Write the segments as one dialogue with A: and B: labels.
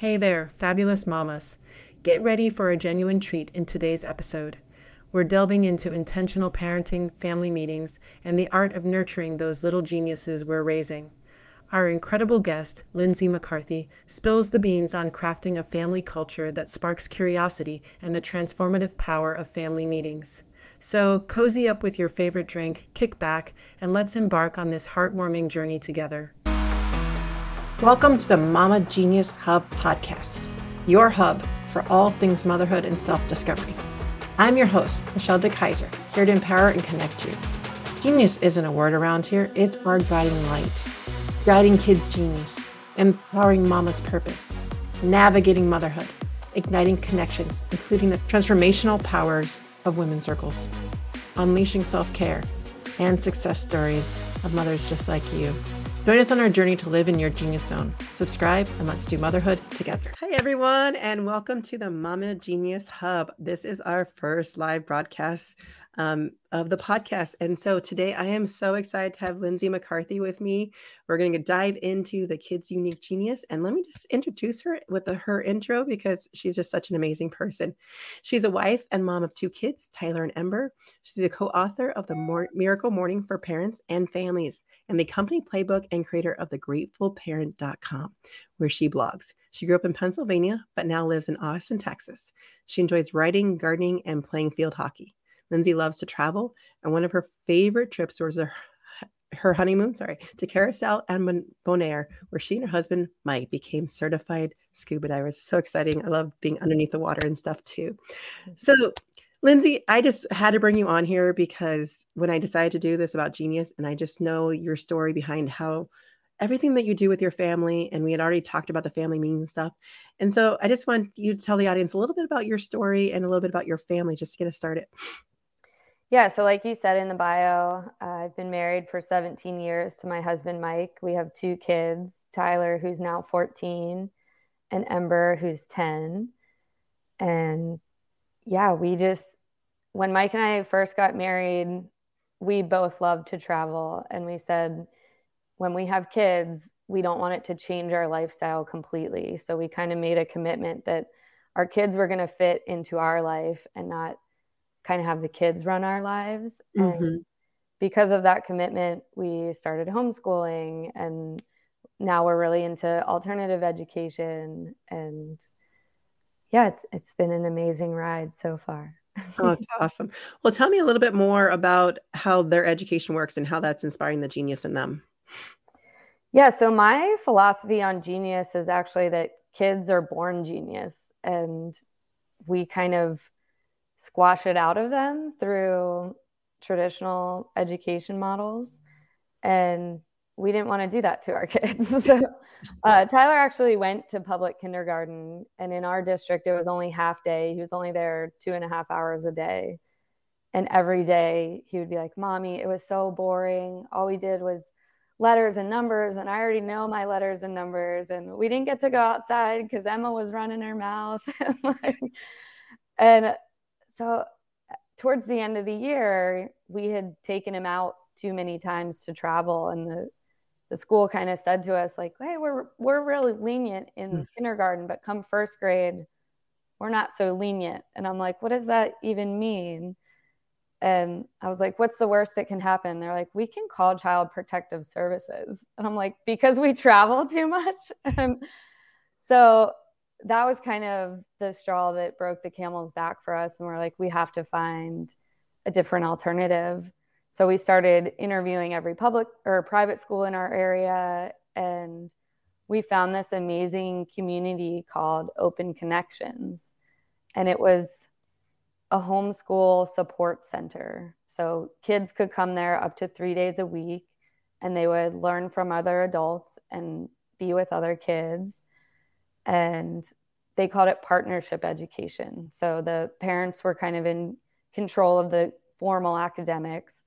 A: Hey there, fabulous mamas. Get ready for a genuine treat in today's episode. We're delving into intentional parenting, family meetings, and the art of nurturing those little geniuses we're raising. Our incredible guest, Lindsay McCarthy, spills the beans on crafting a family culture that sparks curiosity and the transformative power of family meetings. So, cozy up with your favorite drink, kick back, and let's embark on this heartwarming journey together. Welcome to the Mama Genius Hub podcast, your hub for all things motherhood and self discovery. I'm your host, Michelle DeKaiser, here to empower and connect you. Genius isn't a word around here, it's our guiding light, guiding kids' genius, empowering mama's purpose, navigating motherhood, igniting connections, including the transformational powers of women's circles, unleashing self care, and success stories of mothers just like you. Join us on our journey to live in your genius zone. Subscribe and let's do motherhood together. Hi, everyone, and welcome to the Mama Genius Hub. This is our first live broadcast um, of the podcast. And so today I am so excited to have Lindsay McCarthy with me. We're going to dive into the kid's unique genius. And let me just introduce her with the, her intro because she's just such an amazing person. She's a wife and mom of two kids, Tyler and Ember. She's a co author of the Mor- Miracle Morning for Parents and Families and the company playbook and creator of the gratefulparent.com, where she blogs. She grew up in Pennsylvania, but now lives in Austin, Texas. She enjoys writing, gardening, and playing field hockey. Lindsay loves to travel, and one of her favorite trips was her, her honeymoon, sorry, to Curaçao and Bonaire, where she and her husband Mike became certified scuba divers. So exciting! I love being underneath the water and stuff too. So, Lindsay, I just had to bring you on here because when I decided to do this about genius, and I just know your story behind how everything that you do with your family and we had already talked about the family means and stuff and so i just want you to tell the audience a little bit about your story and a little bit about your family just to get us started
B: yeah, so like you said in the bio, uh, I've been married for 17 years to my husband, Mike. We have two kids Tyler, who's now 14, and Ember, who's 10. And yeah, we just, when Mike and I first got married, we both loved to travel. And we said, when we have kids, we don't want it to change our lifestyle completely. So we kind of made a commitment that our kids were going to fit into our life and not kind of have the kids run our lives. Mm-hmm. And because of that commitment, we started homeschooling and now we're really into alternative education and yeah, it's it's been an amazing ride so far.
A: oh, that's awesome. Well, tell me a little bit more about how their education works and how that's inspiring the genius in them.
B: Yeah, so my philosophy on genius is actually that kids are born genius and we kind of squash it out of them through traditional education models. And we didn't want to do that to our kids. so uh, Tyler actually went to public kindergarten, and in our district, it was only half day. He was only there two and a half hours a day. And every day he would be like, Mommy, it was so boring. All we did was letters and numbers, and I already know my letters and numbers. And we didn't get to go outside because Emma was running her mouth. and so towards the end of the year, we had taken him out too many times to travel, and the the school kind of said to us like, "Hey, we're we're really lenient in mm. kindergarten, but come first grade, we're not so lenient." And I'm like, "What does that even mean?" And I was like, "What's the worst that can happen?" They're like, "We can call Child Protective Services," and I'm like, "Because we travel too much." and so that was kind of the straw that broke the camel's back for us. And we're like, we have to find a different alternative. So we started interviewing every public or private school in our area. And we found this amazing community called Open Connections. And it was a homeschool support center. So kids could come there up to three days a week and they would learn from other adults and be with other kids and they called it partnership education. So the parents were kind of in control of the formal academics,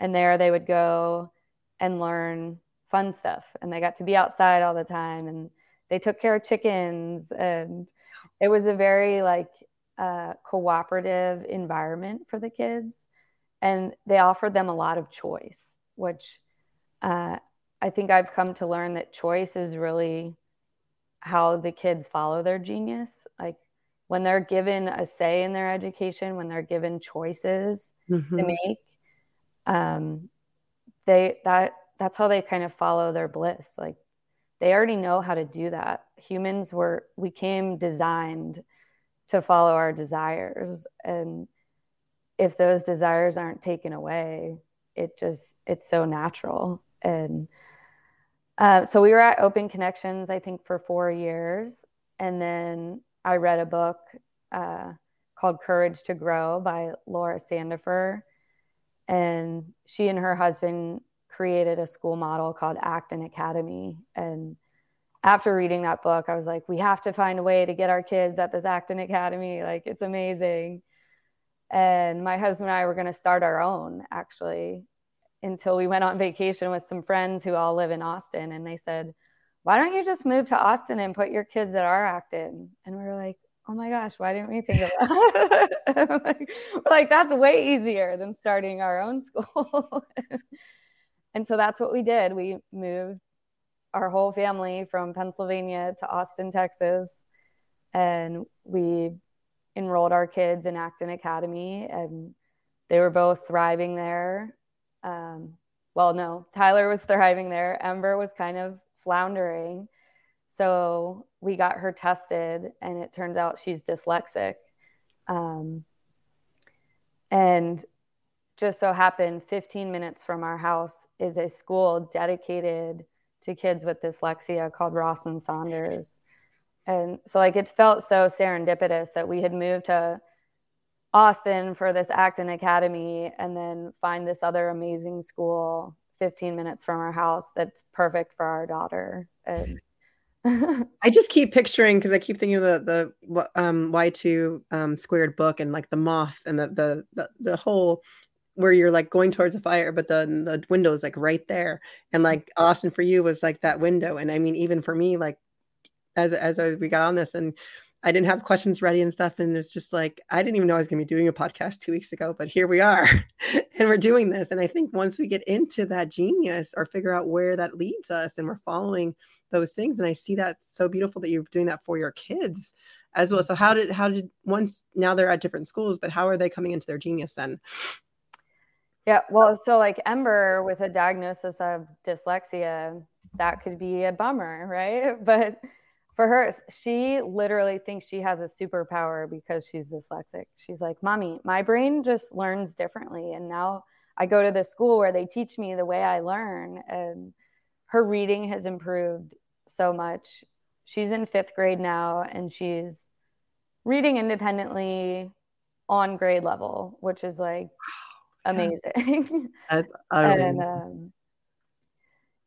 B: and there they would go and learn fun stuff. And they got to be outside all the time, and they took care of chickens, and it was a very like uh, cooperative environment for the kids, and they offered them a lot of choice, which uh, I think I've come to learn that choice is really how the kids follow their genius. Like when they're given a say in their education, when they're given choices mm-hmm. to make, um, they that that's how they kind of follow their bliss. Like they already know how to do that. Humans were we came designed to follow our desires, and if those desires aren't taken away, it just it's so natural and uh, so we were at Open Connections, I think, for four years. And then I read a book uh, called Courage to Grow by Laura Sandefer. And she and her husband created a school model called Acton Academy. And after reading that book, I was like, we have to find a way to get our kids at this Acton Academy. Like, it's amazing. And my husband and I were going to start our own, actually until we went on vacation with some friends who all live in Austin. And they said, why don't you just move to Austin and put your kids at our Acton? And we were like, oh my gosh, why didn't we think of that? like, like, that's way easier than starting our own school. and so that's what we did. We moved our whole family from Pennsylvania to Austin, Texas. And we enrolled our kids in Acton Academy and they were both thriving there um, well, no, Tyler was thriving there. Ember was kind of floundering. So we got her tested, and it turns out she's dyslexic. Um, and just so happened 15 minutes from our house is a school dedicated to kids with dyslexia called Rawson Saunders. And so, like, it felt so serendipitous that we had moved to Austin for this Acton Academy and then find this other amazing school 15 minutes from our house that's perfect for our daughter. And
A: I just keep picturing because I keep thinking of the the um, Y2 um, squared book and like the moth and the, the the the whole where you're like going towards the fire, but the the window is like right there. And like Austin for you was like that window. And I mean, even for me, like as as we got on this and I didn't have questions ready and stuff. And it's just like, I didn't even know I was going to be doing a podcast two weeks ago, but here we are and we're doing this. And I think once we get into that genius or figure out where that leads us and we're following those things, and I see that so beautiful that you're doing that for your kids as well. So how did, how did once now they're at different schools, but how are they coming into their genius then?
B: Yeah, well, so like Ember with a diagnosis of dyslexia, that could be a bummer, right? But for her, she literally thinks she has a superpower because she's dyslexic. She's like, Mommy, my brain just learns differently. And now I go to this school where they teach me the way I learn. And her reading has improved so much. She's in fifth grade now and she's reading independently on grade level, which is like amazing. That's and, um,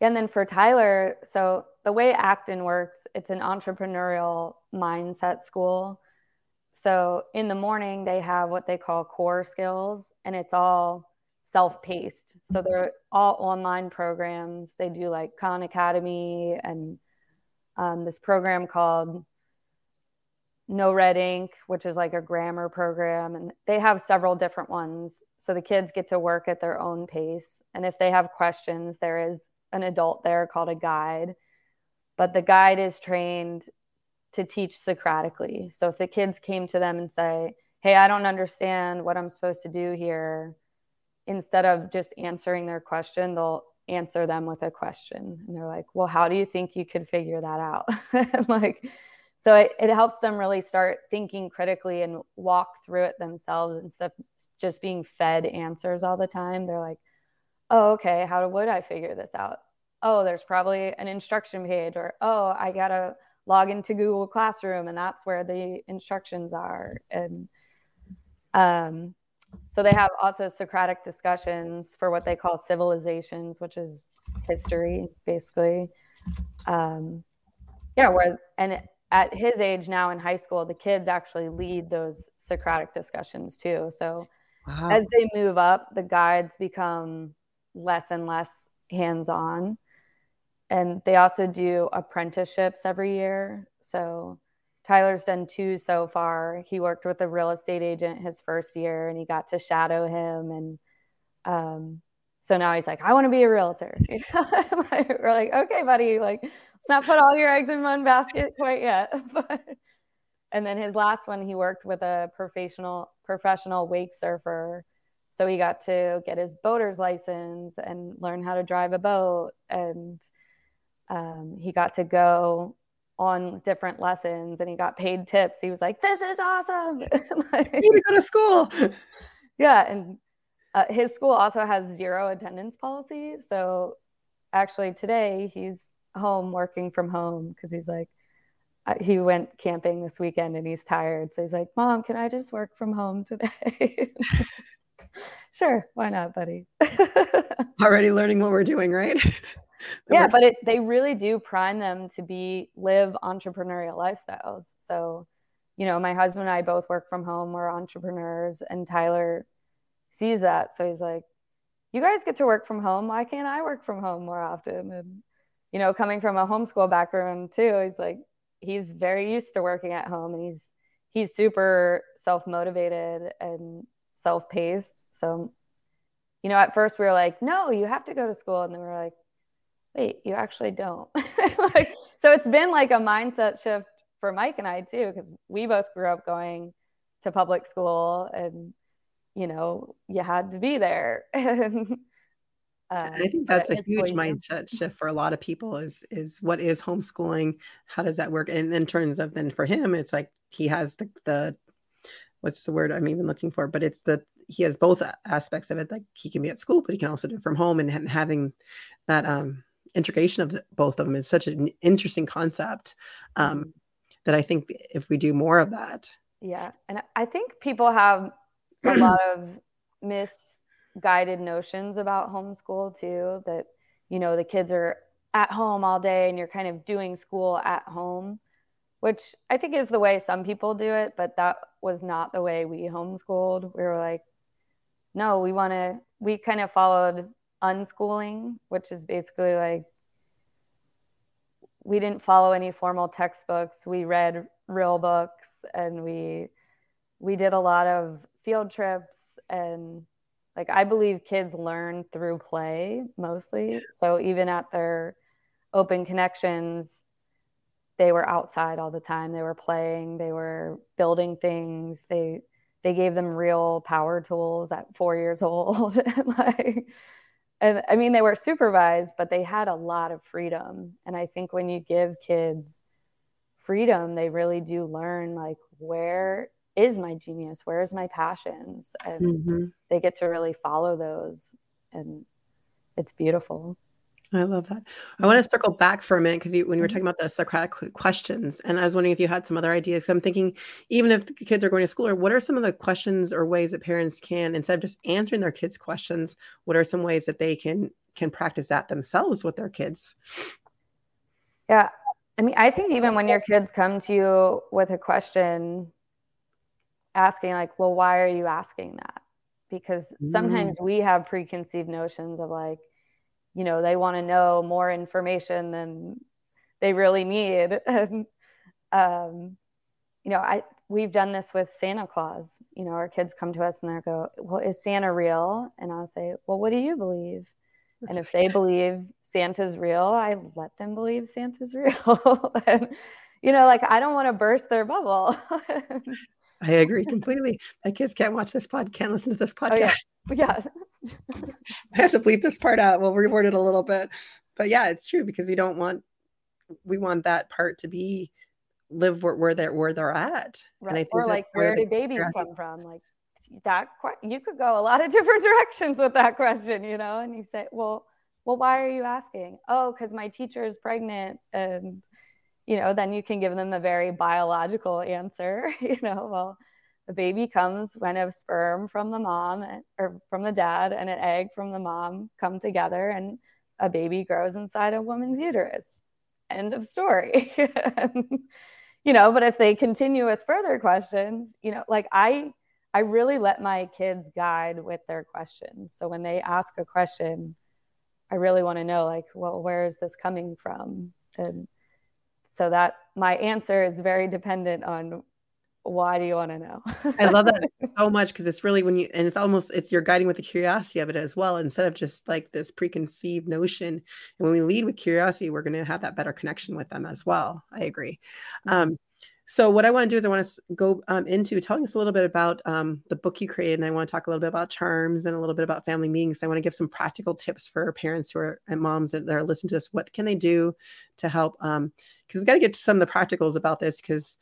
B: and then for Tyler, so the way Acton works, it's an entrepreneurial mindset school. So in the morning, they have what they call core skills, and it's all self paced. So they're all online programs. They do like Khan Academy and um, this program called No Red Ink, which is like a grammar program. And they have several different ones. So the kids get to work at their own pace. And if they have questions, there is an adult there called a guide but the guide is trained to teach Socratically. So if the kids came to them and say, Hey, I don't understand what I'm supposed to do here, instead of just answering their question, they'll answer them with a question. And they're like, Well, how do you think you could figure that out? like, so it, it helps them really start thinking critically and walk through it themselves instead of just being fed answers all the time. They're like, Oh, okay, how would I figure this out? oh, there's probably an instruction page, or oh, I gotta log into Google Classroom, and that's where the instructions are. And um, so they have also Socratic discussions for what they call civilizations, which is history, basically. Um, yeah, where and at his age now in high school, the kids actually lead those Socratic discussions too. So wow. as they move up, the guides become less and less hands on and they also do apprenticeships every year. So Tyler's done two so far. He worked with a real estate agent his first year and he got to shadow him. And um, so now he's like, I want to be a realtor. We're like, okay, buddy, like let's not put all your eggs in one basket quite yet. But, and then his last one, he worked with a professional professional wake surfer. So he got to get his boater's license and learn how to drive a boat. And um, he got to go on different lessons and he got paid tips. He was like, This is awesome.
A: like, you need to go to school.
B: Yeah. And uh, his school also has zero attendance policy. So actually, today he's home working from home because he's like, uh, he went camping this weekend and he's tired. So he's like, Mom, can I just work from home today? sure. Why not, buddy?
A: Already learning what we're doing, right?
B: yeah, but it, they really do prime them to be live entrepreneurial lifestyles. So, you know, my husband and I both work from home. We're entrepreneurs, and Tyler sees that. So he's like, you guys get to work from home. Why can't I work from home more often? And, you know, coming from a homeschool background too, he's like, he's very used to working at home and he's, he's super self motivated and self paced. So, you know, at first we were like, no, you have to go to school. And then we are like, wait, you actually don't. like, so it's been like a mindset shift for Mike and I too, because we both grew up going to public school and you know, you had to be there.
A: Uh, I think that's a huge mindset shift for a lot of people is is what is homeschooling? How does that work? And in terms of then for him, it's like he has the, the what's the word I'm even looking for, but it's the he has both aspects of it. Like he can be at school, but he can also do it from home and having that um integration of both of them is such an interesting concept um, mm-hmm. that I think if we do more of that.
B: Yeah. And I think people have a lot of misguided notions about homeschool too that you know the kids are at home all day and you're kind of doing school at home which i think is the way some people do it but that was not the way we homeschooled. We were like no we want to we kind of followed unschooling which is basically like we didn't follow any formal textbooks. We read real books and we we did a lot of field trips and like I believe kids learn through play mostly. So even at their open connections, they were outside all the time. They were playing, they were building things. They they gave them real power tools at 4 years old and like and I mean they were supervised, but they had a lot of freedom. And I think when you give kids freedom, they really do learn like where is my genius where is my passions and mm-hmm. they get to really follow those and it's beautiful
A: I love that. I want to circle back for a minute because when you were mm-hmm. talking about the Socratic questions, and I was wondering if you had some other ideas. I'm thinking, even if the kids are going to school, or what are some of the questions or ways that parents can, instead of just answering their kids' questions, what are some ways that they can can practice that themselves with their kids?
B: Yeah, I mean, I think even when your kids come to you with a question, asking like well why are you asking that because sometimes mm. we have preconceived notions of like you know they want to know more information than they really need and um, you know i we've done this with santa claus you know our kids come to us and they go well is santa real and i'll say well what do you believe That's and if they believe santa's real i let them believe santa's real and you know like i don't want to burst their bubble
A: I agree completely. My kids can't watch this pod, can't listen to this podcast.
B: Oh, yeah. yeah.
A: I have to bleep this part out. We'll reword it a little bit. But yeah, it's true because we don't want we want that part to be live where, where they're where they're at.
B: Right. And I think or like where do babies come from? Like that you could go a lot of different directions with that question, you know, and you say, well, well, why are you asking? Oh, because my teacher is pregnant and you know, then you can give them a very biological answer. You know, well, the baby comes when a sperm from the mom or from the dad and an egg from the mom come together and a baby grows inside a woman's uterus. End of story. you know, but if they continue with further questions, you know, like I I really let my kids guide with their questions. So when they ask a question, I really want to know like, well, where is this coming from? And so that my answer is very dependent on why do you want to know?
A: I love that so much because it's really when you and it's almost it's you're guiding with the curiosity of it as well instead of just like this preconceived notion. And when we lead with curiosity, we're going to have that better connection with them as well. I agree. Mm-hmm. Um, so what I want to do is I want to go um, into telling us a little bit about um, the book you created, and I want to talk a little bit about charms and a little bit about family meetings. I want to give some practical tips for parents who are and moms that are listening to this. What can they do to help? Because um, we've got to get to some of the practicals about this because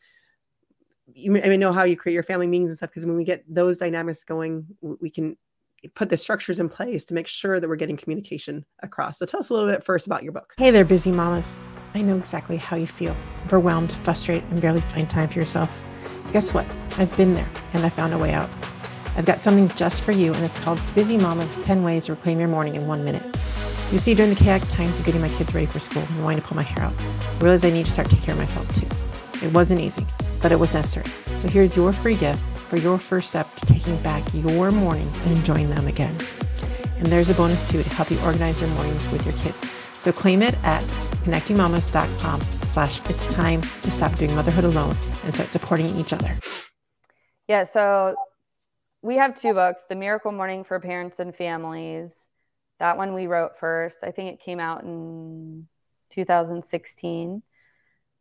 A: you may, know how you create your family meetings and stuff. Because when we get those dynamics going, we can put the structures in place to make sure that we're getting communication across. So tell us a little bit first about your book.
C: Hey there, busy mamas. I know exactly how you feel overwhelmed, frustrated, and barely find time for yourself. Guess what? I've been there and I found a way out. I've got something just for you, and it's called Busy Mama's 10 Ways to Reclaim Your Morning in One Minute. You see, during the chaotic times of getting my kids ready for school and wanting to pull my hair out, I realized I need to start taking care of myself too. It wasn't easy, but it was necessary. So here's your free gift for your first step to taking back your mornings and enjoying them again. And there's a bonus too to help you organize your mornings with your kids. So claim it at connectingmamas.com slash it's time to stop doing motherhood alone and start supporting each other.
B: Yeah, so we have two books, The Miracle Morning for Parents and Families. That one we wrote first. I think it came out in 2016.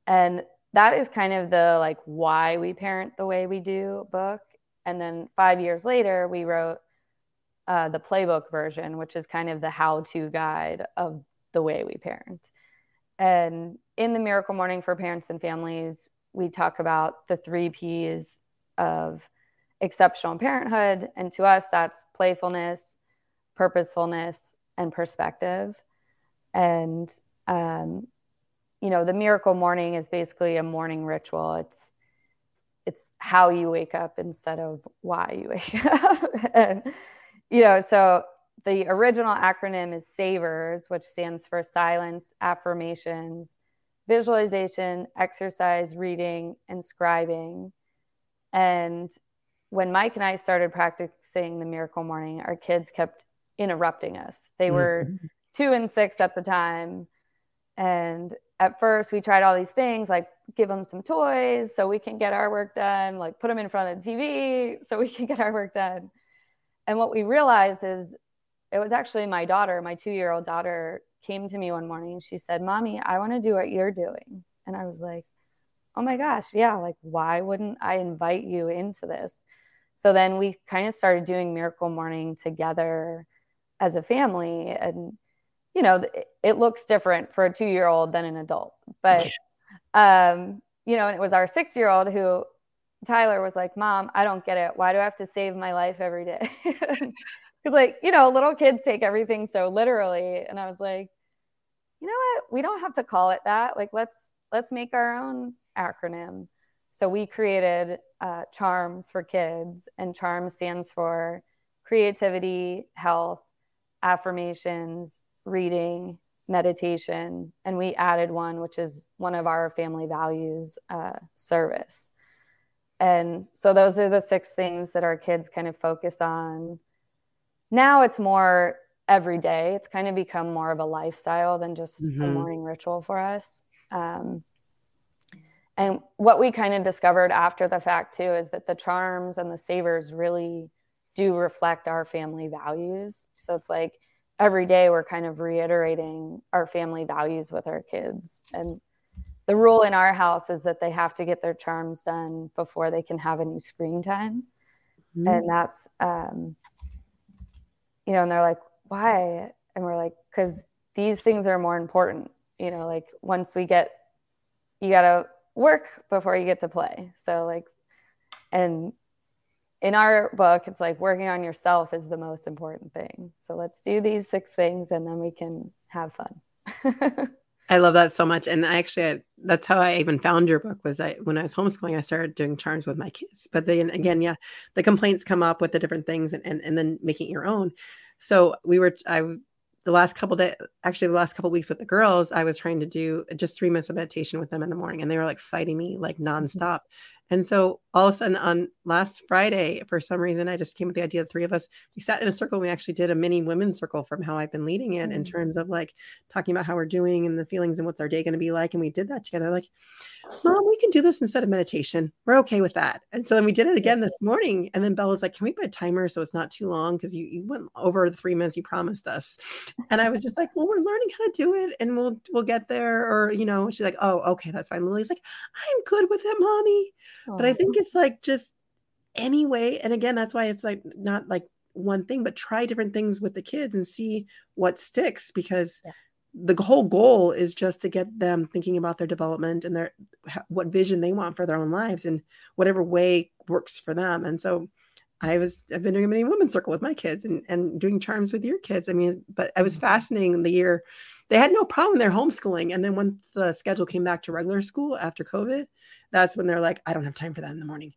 B: And that is kind of the like why we parent the way we do book. And then five years later, we wrote uh, the playbook version, which is kind of the how to guide of the way we parent. And in the Miracle Morning for Parents and Families, we talk about the three P's of exceptional parenthood. And to us, that's playfulness, purposefulness, and perspective. And um, you know the miracle morning is basically a morning ritual. It's it's how you wake up instead of why you wake up. And you know so the original acronym is savers which stands for silence affirmations visualization exercise reading and scribing. And when mike and i started practicing the miracle morning our kids kept interrupting us. They were mm-hmm. two and six at the time. And at first we tried all these things like give them some toys so we can get our work done like put them in front of the tv so we can get our work done. And what we realized is it was actually my daughter my two year old daughter came to me one morning she said mommy i want to do what you're doing. And i was like oh my gosh yeah like why wouldn't i invite you into this? So then we kind of started doing miracle morning together as a family and you know, it looks different for a two year old than an adult. But, um, you know, and it was our six year old who Tyler was like, Mom, I don't get it. Why do I have to save my life every day? Because, like, you know, little kids take everything so literally. And I was like, you know what? We don't have to call it that. Like, let's let's make our own acronym. So we created uh, CHARMS for kids, and CHARMS stands for creativity, health, affirmations, reading, meditation, and we added one, which is one of our family values uh, service. And so those are the six things that our kids kind of focus on. Now it's more every day. It's kind of become more of a lifestyle than just mm-hmm. a morning ritual for us. Um, and what we kind of discovered after the fact too is that the charms and the savers really do reflect our family values. So it's like every day we're kind of reiterating our family values with our kids. And the rule in our house is that they have to get their charms done before they can have any screen time. Mm-hmm. and that's um you know and they're like why? And we're like because these things are more important you know like once we get you got to work before you get to play. So like and in our book, it's like working on yourself is the most important thing. So let's do these six things and then we can have fun.
A: I love that so much. And I actually, that's how I even found your book was I, when I was homeschooling, I started doing charms with my kids, but then again, yeah, the complaints come up with the different things and, and, and then making your own. So we were, I, the last couple days, actually the last couple weeks with the girls, I was trying to do just three minutes of meditation with them in the morning and they were like fighting me like mm-hmm. nonstop. And so all of a sudden on last Friday, for some reason, I just came with the idea of three of us. We sat in a circle. And we actually did a mini women's circle from how I've been leading it in mm. terms of like talking about how we're doing and the feelings and what's our day going to be like. And we did that together. Like, mom, we can do this instead of meditation. We're okay with that. And so then we did it again this morning. And then Bella was like, can we put a timer so it's not too long? Because you, you went over the three minutes you promised us. And I was just like, well, we're learning how to do it and we'll we'll get there. Or, you know, she's like, oh, okay, that's fine. Lily's like, I'm good with it, mommy. But I think it's like just anyway. And again, that's why it's like not like one thing, but try different things with the kids and see what sticks because yeah. the whole goal is just to get them thinking about their development and their what vision they want for their own lives and whatever way works for them. And so I was I've been doing a mini women's circle with my kids and, and doing charms with your kids. I mean, but I was mm-hmm. fascinating the year they had no problem their homeschooling. And then when the schedule came back to regular school after COVID, that's when they're like, I don't have time for that in the morning.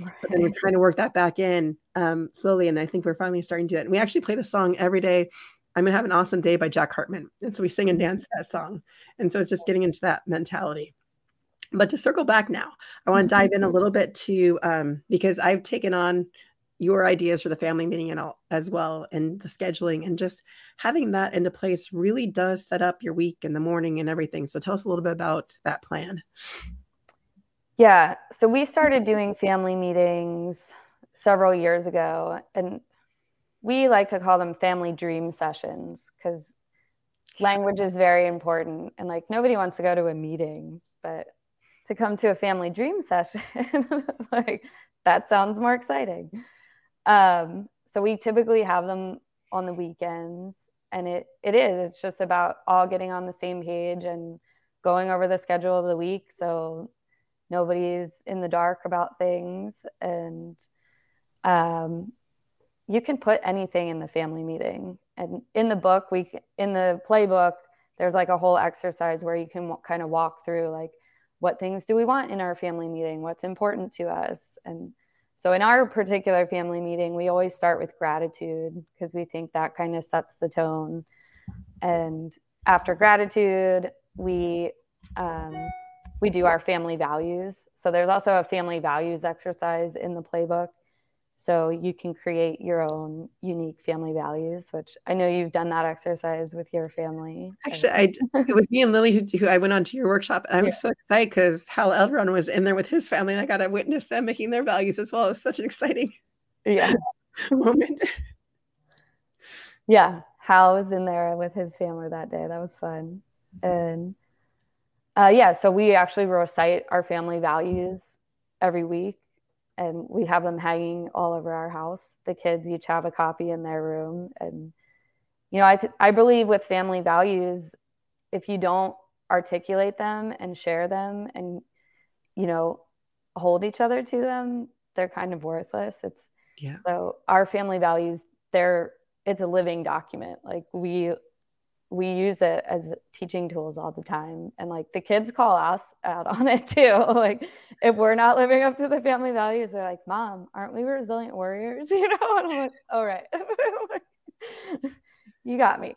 A: Right. But then we're trying to work that back in um, slowly. And I think we're finally starting to do it. And we actually play the song every day. I'm gonna have an awesome day by Jack Hartmann. And so we sing and dance that song. And so it's just getting into that mentality. But to circle back now, I want to dive in a little bit to um, because I've taken on your ideas for the family meeting and all as well and the scheduling and just having that into place really does set up your week in the morning and everything. So tell us a little bit about that plan.
B: Yeah so we started doing family meetings several years ago and we like to call them family dream sessions because language is very important and like nobody wants to go to a meeting but to come to a family dream session like that sounds more exciting um, so we typically have them on the weekends, and it it is. It's just about all getting on the same page and going over the schedule of the week, so nobody's in the dark about things. And um, you can put anything in the family meeting. And in the book, we in the playbook, there's like a whole exercise where you can kind of walk through like what things do we want in our family meeting, what's important to us, and so, in our particular family meeting, we always start with gratitude because we think that kind of sets the tone. And after gratitude, we um, we do our family values. So there's also a family values exercise in the playbook so you can create your own unique family values, which I know you've done that exercise with your family.
A: Actually, I it was me and Lily who, who I went on to your workshop, and I was yeah. so excited because Hal Elrod was in there with his family, and I got to witness them making their values as well. It was such an exciting
B: yeah
A: moment.
B: Yeah, Hal was in there with his family that day. That was fun, and uh, yeah, so we actually recite our family values every week and we have them hanging all over our house. The kids each have a copy in their room, and you know, I th- I believe with family values, if you don't articulate them and share them, and you know, hold each other to them, they're kind of worthless. It's
A: yeah.
B: So our family values, they're it's a living document. Like we we use it as teaching tools all the time. And like the kids call us out on it too. Like if we're not living up to the family values they're like mom aren't we resilient warriors? You know? And i'm like all right. You got me.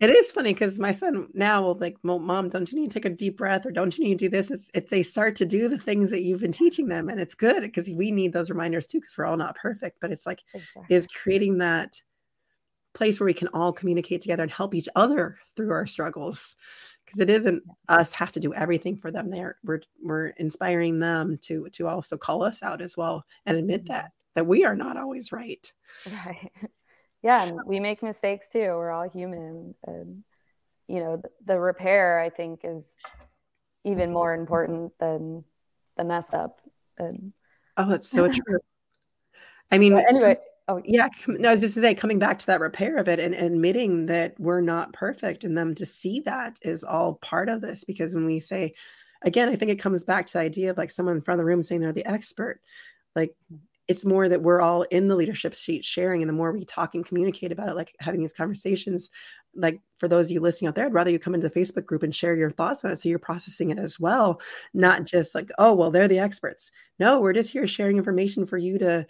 A: It is funny because my son now will like mom don't you need to take a deep breath or don't you need to do this? It's, it's they start to do the things that you've been teaching them and it's good because we need those reminders too because we're all not perfect. But it's like exactly. is creating that place where we can all communicate together and help each other through our struggles because it isn't us have to do everything for them. There we're we're inspiring them to to also call us out as well and admit mm-hmm. that that we are not always right.
B: Right. Yeah we make mistakes too. We're all human and you know the, the repair i think is even more important than the messed up and
A: oh that's so true. I mean
B: but anyway
A: Oh yeah, no, just to say coming back to that repair of it and admitting that we're not perfect and them to see that is all part of this because when we say again, I think it comes back to the idea of like someone in front of the room saying they're the expert. Like it's more that we're all in the leadership sheet sharing and the more we talk and communicate about it like having these conversations like for those of you listening out there i'd rather you come into the facebook group and share your thoughts on it so you're processing it as well not just like oh well they're the experts no we're just here sharing information for you to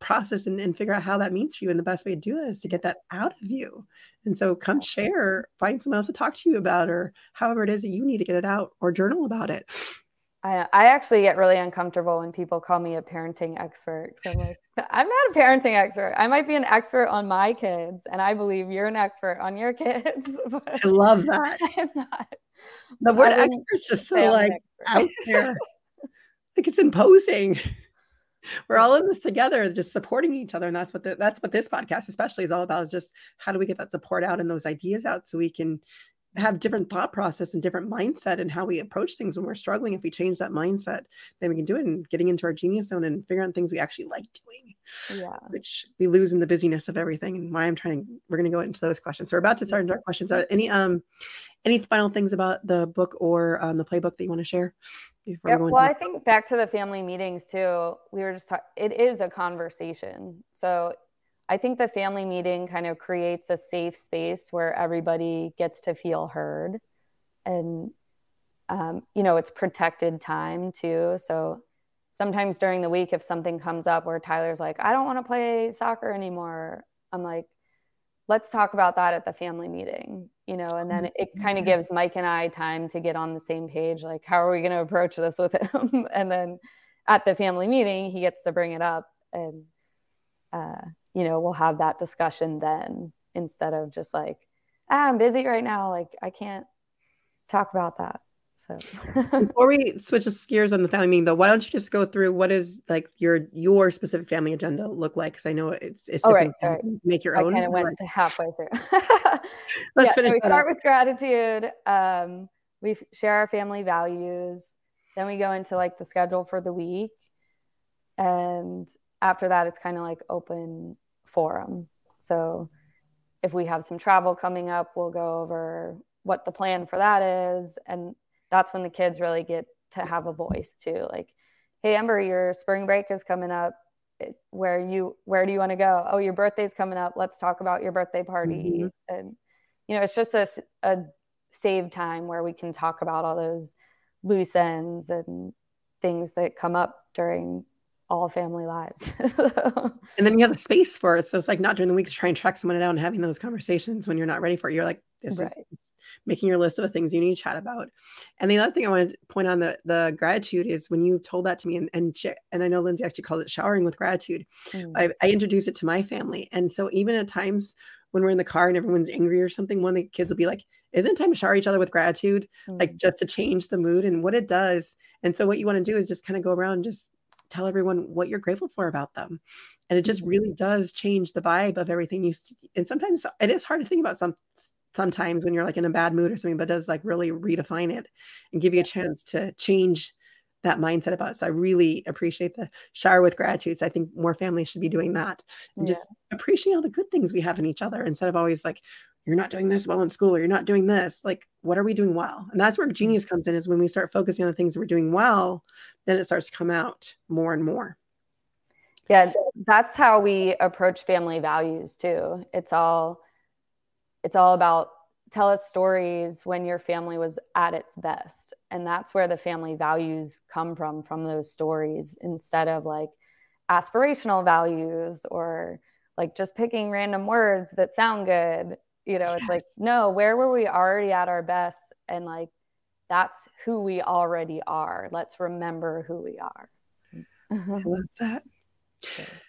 A: process and, and figure out how that means for you. And the best way to do it is to get that out of you. And so come share, find someone else to talk to you about, or however it is that you need to get it out or journal about it.
B: I, I actually get really uncomfortable when people call me a parenting expert. So I'm like, I'm not a parenting expert. I might be an expert on my kids, and I believe you're an expert on your kids.
A: I love that. I'm not. The word expert's just so like out there. like it's imposing. We're all in this together, just supporting each other, and that's what the, that's what this podcast especially is all about. Is just how do we get that support out and those ideas out so we can have different thought process and different mindset and how we approach things when we're struggling. If we change that mindset then we can do it and getting into our genius zone and figuring out things we actually like doing yeah. which we lose in the busyness of everything and why i'm trying to we're going to go into those questions. So we're about to start into our questions. Are any um any final things about the book or um, the playbook that you want to share
B: yeah, well i think back to the family meetings too we were just talking it is a conversation so I think the family meeting kind of creates a safe space where everybody gets to feel heard. And, um, you know, it's protected time too. So sometimes during the week, if something comes up where Tyler's like, I don't want to play soccer anymore, I'm like, let's talk about that at the family meeting, you know, and then it, it kind of gives Mike and I time to get on the same page. Like, how are we going to approach this with him? and then at the family meeting, he gets to bring it up and, uh, you know, we'll have that discussion then instead of just like, ah, I'm busy right now. Like, I can't talk about that. So
A: before we switch gears on the family meeting though, why don't you just go through what is like your your specific family agenda look like? Because I know it's it's
B: oh, right, sorry.
A: make your own.
B: I kind of went halfway through. Let's yeah, finish. So we start up. with gratitude. Um, we share our family values. Then we go into like the schedule for the week, and after that, it's kind of like open forum. So if we have some travel coming up, we'll go over what the plan for that is. And that's when the kids really get to have a voice too. Like, hey, Ember, your spring break is coming up. Where you where do you want to go? Oh, your birthday's coming up. Let's talk about your birthday party. Mm-hmm. And you know, it's just a, a save time where we can talk about all those loose ends and things that come up during all family lives.
A: and then you have the space for it. So it's like not during the week to try and track someone down and having those conversations when you're not ready for it. You're like, this right. is making your list of the things you need to chat about. And the other thing I want to point on the the gratitude is when you told that to me and and, and I know Lindsay actually called it showering with gratitude. Mm. I, I introduced it to my family. And so even at times when we're in the car and everyone's angry or something, one of the kids will be like, isn't it time to shower each other with gratitude? Mm. Like just to change the mood and what it does. And so what you want to do is just kind of go around and just tell everyone what you're grateful for about them and it just mm-hmm. really does change the vibe of everything you and sometimes it is hard to think about some sometimes when you're like in a bad mood or something but does like really redefine it and give you a chance to change that mindset about it. So I really appreciate the shower with gratitude. So I think more families should be doing that and yeah. just appreciate all the good things we have in each other instead of always like, you're not doing this well in school or you're not doing this like what are we doing well and that's where genius mm. comes in is when we start focusing on the things we're doing well then it starts to come out more and more
B: yeah that's how we approach family values too it's all it's all about tell us stories when your family was at its best and that's where the family values come from from those stories instead of like aspirational values or like just picking random words that sound good you know, yes. it's like, no, where were we already at our best? And like, that's who we already are. Let's remember who we are.
A: I love that.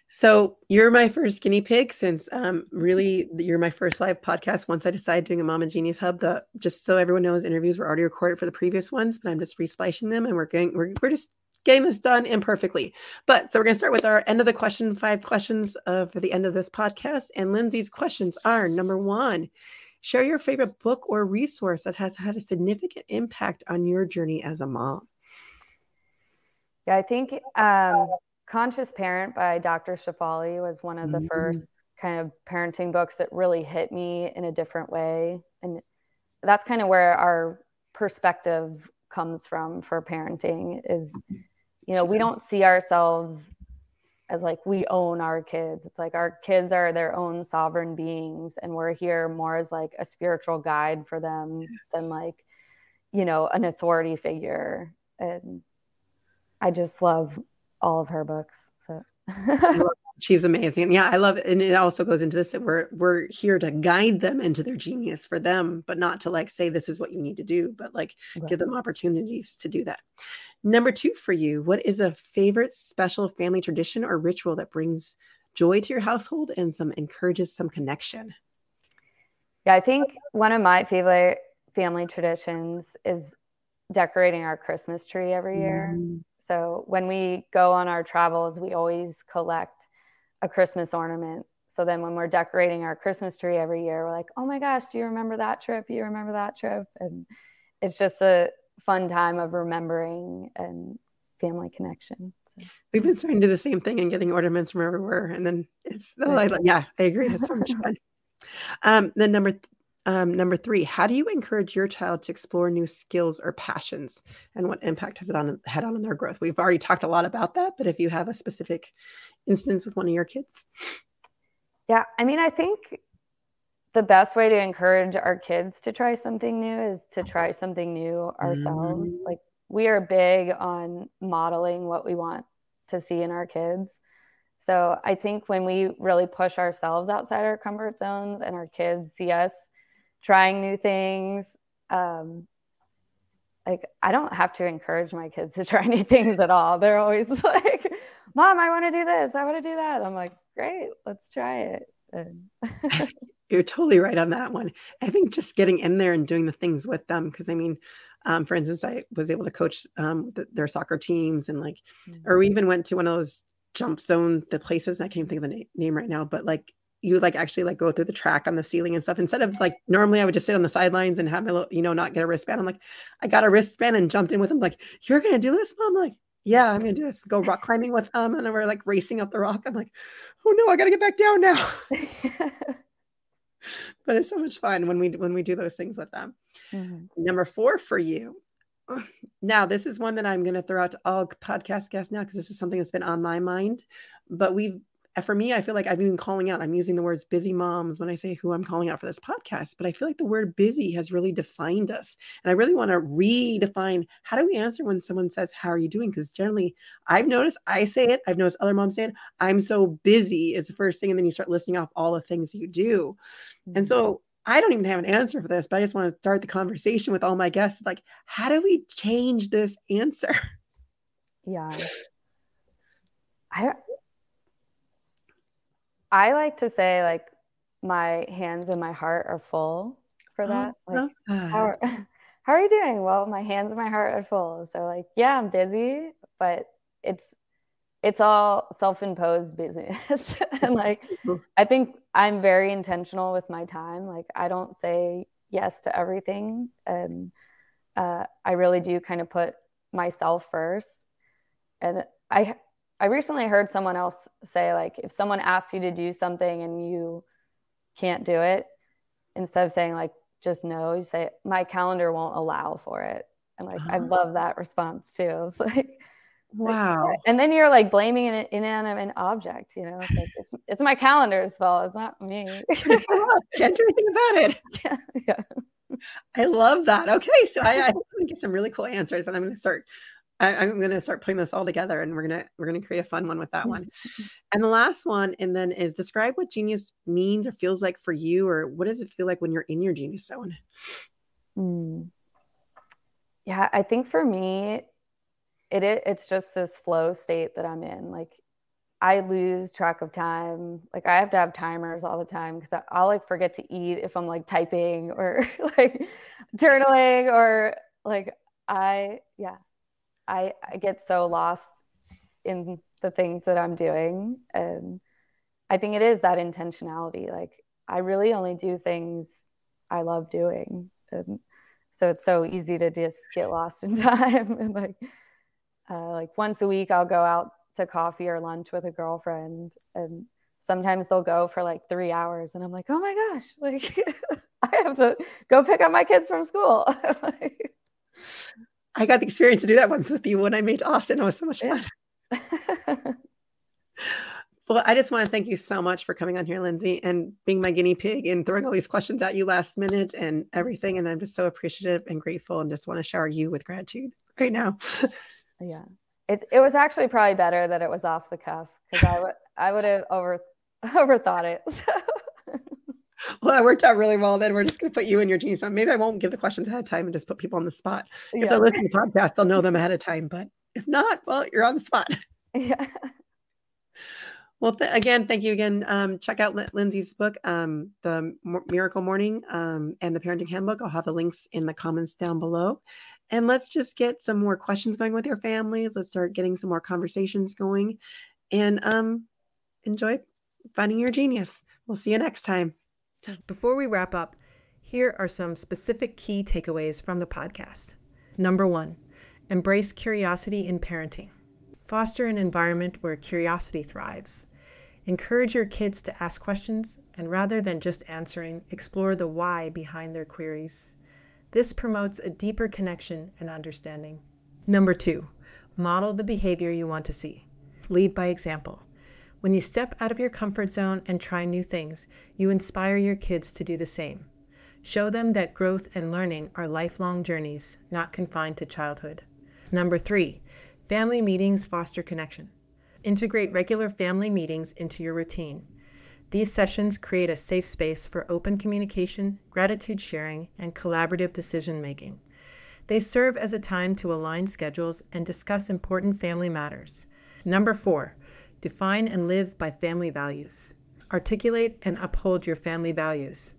A: So you're my first guinea pig since um, really you're my first live podcast. Once I decided doing a Mama Genius Hub, the just so everyone knows, interviews were already recorded for the previous ones, but I'm just resplicing them, and we're getting we're, we're just getting this done imperfectly. But so we're going to start with our end of the question, five questions of for the end of this podcast. And Lindsay's questions are number one, share your favorite book or resource that has had a significant impact on your journey as a mom.
B: Yeah, I think um, Conscious Parent by Dr. Shefali was one of the mm-hmm. first kind of parenting books that really hit me in a different way. And that's kind of where our perspective comes from for parenting is you know, we don't see ourselves as like we own our kids. It's like our kids are their own sovereign beings, and we're here more as like a spiritual guide for them yes. than like, you know, an authority figure. And I just love all of her books. So
A: she's amazing. Yeah, I love it. And it also goes into this that we're we're here to guide them into their genius for them, but not to like say this is what you need to do, but like right. give them opportunities to do that. Number two for you, what is a favorite special family tradition or ritual that brings joy to your household and some encourages some connection?
B: Yeah, I think one of my favorite family traditions is decorating our Christmas tree every year. Mm. So when we go on our travels, we always collect a Christmas ornament. So then when we're decorating our Christmas tree every year, we're like, oh my gosh, do you remember that trip? You remember that trip? And it's just a fun time of remembering and family connection. So.
A: We've been starting to do the same thing and getting ornaments from everywhere. And then it's, oh, I, yeah, I agree. It's so much fun. Um, then number um, number three, how do you encourage your child to explore new skills or passions, and what impact has it on had on their growth? We've already talked a lot about that, but if you have a specific instance with one of your kids,
B: yeah, I mean, I think the best way to encourage our kids to try something new is to try something new ourselves. Mm-hmm. Like we are big on modeling what we want to see in our kids. So I think when we really push ourselves outside our comfort zones and our kids see us trying new things. Um, like I don't have to encourage my kids to try new things at all. They're always like, "Mom, I want to do this. I want to do that." I'm like, "Great, let's try it." And
A: You're totally right on that one. I think just getting in there and doing the things with them, because I mean, um, for instance, I was able to coach um, the, their soccer teams, and like, mm-hmm. or we even went to one of those jump zone the places. I can't even think of the na- name right now, but like you like actually like go through the track on the ceiling and stuff instead of like normally I would just sit on the sidelines and have my little, you know, not get a wristband. I'm like, I got a wristband and jumped in with him. Like, you're gonna do this, mom? I'm like, yeah, I'm gonna do this. Go rock climbing with him, and we're like racing up the rock. I'm like, oh no, I gotta get back down now. but it's so much fun when we when we do those things with them. Mm-hmm. Number four for you. Now, this is one that I'm going to throw out to all podcast guests now because this is something that's been on my mind. But we've for me, I feel like I've been calling out, I'm using the words busy moms when I say who I'm calling out for this podcast, but I feel like the word busy has really defined us. And I really want to redefine how do we answer when someone says, How are you doing? Because generally, I've noticed I say it, I've noticed other moms say it, I'm so busy is the first thing. And then you start listing off all the things you do. Mm-hmm. And so I don't even have an answer for this, but I just want to start the conversation with all my guests. Like, how do we change this answer?
B: Yeah. I don't I like to say like my hands and my heart are full for oh, that. like how are, how are you doing? Well, my hands and my heart are full. So like, yeah, I'm busy, but it's it's all self-imposed business. and like I think I'm very intentional with my time. Like I don't say yes to everything. And uh, I really do kind of put myself first. And I I recently heard someone else say like if someone asks you to do something and you can't do it, instead of saying like just no, you say my calendar won't allow for it. And like uh-huh. I love that response too. It's like
A: wow.
B: and then you're like blaming an inanimate object, you know, it's like it's, it's my calendar's fault. It's not me.
A: can't do anything about it. Yeah. yeah. I love that. Okay, so I, I get some really cool answers, and I'm going to start I, am going to start putting this all together, and we're gonna we're gonna create a fun one with that one. And the last one, and then is describe what genius means or feels like for you, or what does it feel like when you're in your genius zone?
B: Mm. Yeah, I think for me, it it's just this flow state that I'm in. Like I lose track of time. Like I have to have timers all the time because I'll like forget to eat if I'm like typing or like journaling or like I yeah I, I get so lost in the things that I'm doing. And I think it is that intentionality. Like I really only do things I love doing. And so it's so easy to just get lost in time. and like, uh, like once a week, I'll go out to coffee or lunch with a girlfriend. And sometimes they'll go for like three hours. And I'm like, oh my gosh, like I have to go pick up my kids from school. like,
A: I got the experience to do that once with you when I made Austin. It was so much fun. well, I just want to thank you so much for coming on here, Lindsay, and being my guinea pig and throwing all these questions at you last minute and everything. And I'm just so appreciative and grateful and just want to shower you with gratitude right now.
B: yeah. It, it was actually probably better that it was off the cuff because I would I would have over overthought it.
A: well, that worked out really well. Then we're just going to put you in your genius. Maybe I won't give the questions ahead of time and just put people on the spot. If yeah. they listen to the podcast, they'll know them ahead of time. But if not, well, you're on the spot. Yeah. Well, th- again, thank you again. Um, check out Lindsay's book, um, The Miracle Morning um, and the Parenting Handbook. I'll have the links in the comments down below. And let's just get some more questions going with your families. Let's start getting some more conversations going and um, enjoy finding your genius. We'll see you next time.
C: Before we wrap up, here are some specific key takeaways from the podcast. Number one, embrace curiosity in parenting. Foster an environment where curiosity thrives. Encourage your kids to ask questions and rather than just answering, explore the why behind their queries. This promotes a deeper connection and understanding. Number two, model the behavior you want to see. Lead by example. When you step out of your comfort zone and try new things, you inspire your kids to do the same. Show them that growth and learning are lifelong journeys, not confined to childhood. Number three, family meetings foster connection. Integrate regular family meetings into your routine. These sessions create a safe space for open communication, gratitude sharing, and collaborative decision making. They serve as a time to align schedules and discuss important family matters. Number four, define and live by family values. Articulate and uphold your family values.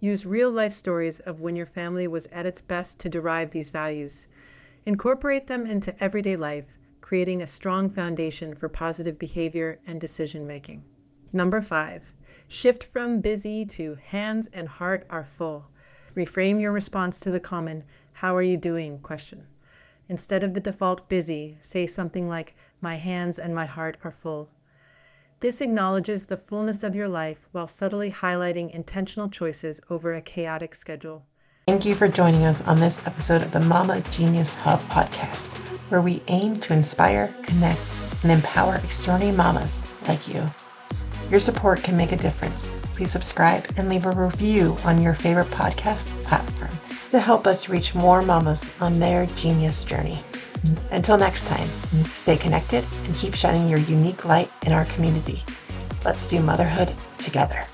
C: Use real life stories of when your family was at its best to derive these values. Incorporate them into everyday life, creating a strong foundation for positive behavior and decision making. Number five, shift from busy to hands and heart are full. Reframe your response to the common, How are you doing? question. Instead of the default busy, say something like, My hands and my heart are full. This acknowledges the fullness of your life while subtly highlighting intentional choices over a chaotic schedule.
D: Thank you for joining us on this episode of the Mama Genius Hub podcast, where we aim to inspire, connect, and empower extraordinary mamas like you. Your support can make a difference. Please subscribe and leave a review on your favorite podcast platform to help us reach more mamas on their genius journey. Until next time, stay connected and keep shining your unique light in our community. Let's do motherhood together.